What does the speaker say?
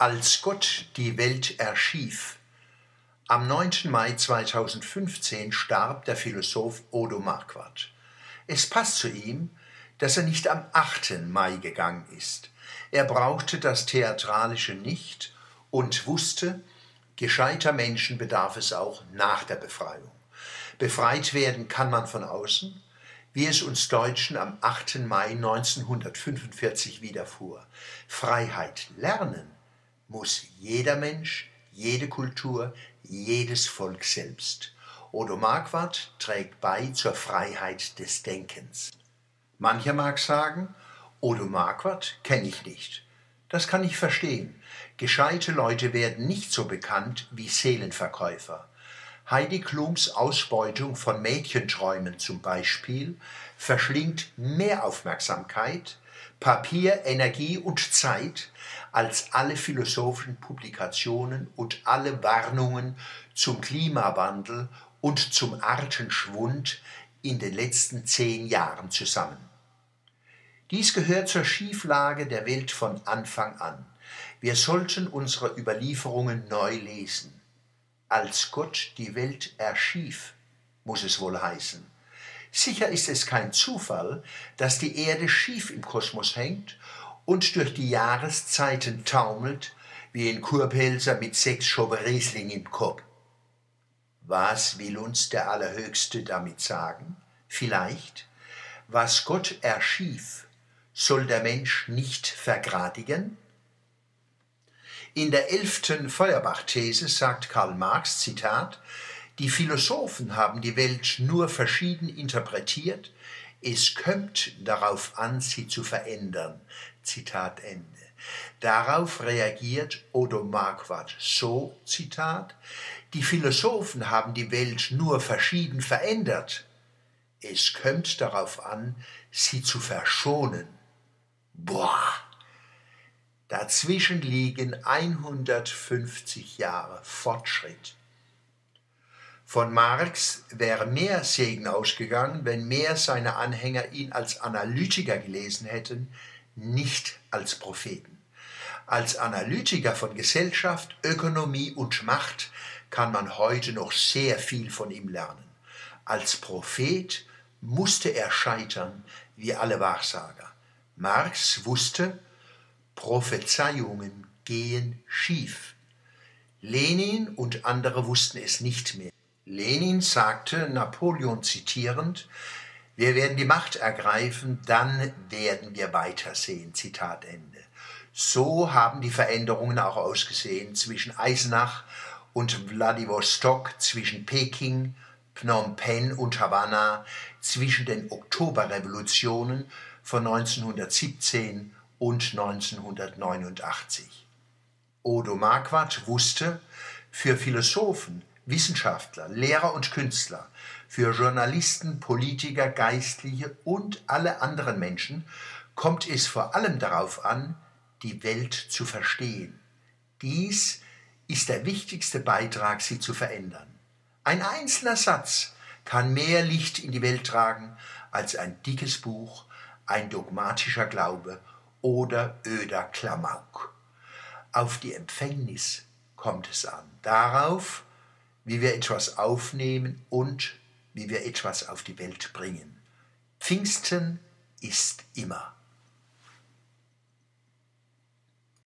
Als Gott die Welt erschief. Am 9. Mai 2015 starb der Philosoph Odo Marquardt. Es passt zu ihm, dass er nicht am 8. Mai gegangen ist. Er brauchte das Theatralische nicht und wusste, gescheiter Menschen bedarf es auch nach der Befreiung. Befreit werden kann man von außen, wie es uns Deutschen am 8. Mai 1945 widerfuhr. Freiheit lernen muss jeder Mensch, jede Kultur, jedes Volk selbst. Odo Marquardt trägt bei zur Freiheit des Denkens. Mancher mag sagen, Odo Marquardt kenne ich nicht. Das kann ich verstehen. Gescheite Leute werden nicht so bekannt wie Seelenverkäufer. Heidi Klums Ausbeutung von Mädchenträumen zum Beispiel verschlingt mehr Aufmerksamkeit, Papier, Energie und Zeit als alle philosophischen Publikationen und alle Warnungen zum Klimawandel und zum Artenschwund in den letzten zehn Jahren zusammen. Dies gehört zur Schieflage der Welt von Anfang an. Wir sollten unsere Überlieferungen neu lesen als Gott die Welt erschief, muss es wohl heißen. Sicher ist es kein Zufall, dass die Erde schief im Kosmos hängt und durch die Jahreszeiten taumelt, wie ein Kurpelzer mit sechs Schobe Riesling im Kopf. Was will uns der Allerhöchste damit sagen? Vielleicht, was Gott erschief, soll der Mensch nicht vergradigen? In der elften Feuerbach-These sagt Karl Marx, Zitat, die Philosophen haben die Welt nur verschieden interpretiert, es kommt darauf an, sie zu verändern. Zitat Ende. Darauf reagiert Odo Marquardt so, Zitat, die Philosophen haben die Welt nur verschieden verändert. Es kommt darauf an, sie zu verschonen. Boah! Dazwischen liegen 150 Jahre Fortschritt. Von Marx wäre mehr Segen ausgegangen, wenn mehr seiner Anhänger ihn als Analytiker gelesen hätten, nicht als Propheten. Als Analytiker von Gesellschaft, Ökonomie und Macht kann man heute noch sehr viel von ihm lernen. Als Prophet musste er scheitern wie alle Wahrsager. Marx wusste, Prophezeiungen gehen schief. Lenin und andere wussten es nicht mehr. Lenin sagte, Napoleon zitierend, wir werden die Macht ergreifen, dann werden wir weitersehen. Zitat Ende. So haben die Veränderungen auch ausgesehen zwischen Eisenach und Vladivostok, zwischen Peking, Phnom Penh und Havanna, zwischen den Oktoberrevolutionen von 1917 und 1989. Odo Marquardt wusste, für Philosophen, Wissenschaftler, Lehrer und Künstler, für Journalisten, Politiker, Geistliche und alle anderen Menschen kommt es vor allem darauf an, die Welt zu verstehen. Dies ist der wichtigste Beitrag, sie zu verändern. Ein einzelner Satz kann mehr Licht in die Welt tragen als ein dickes Buch, ein dogmatischer Glaube oder öder Klamauk. Auf die Empfängnis kommt es an, darauf, wie wir etwas aufnehmen und wie wir etwas auf die Welt bringen. Pfingsten ist immer.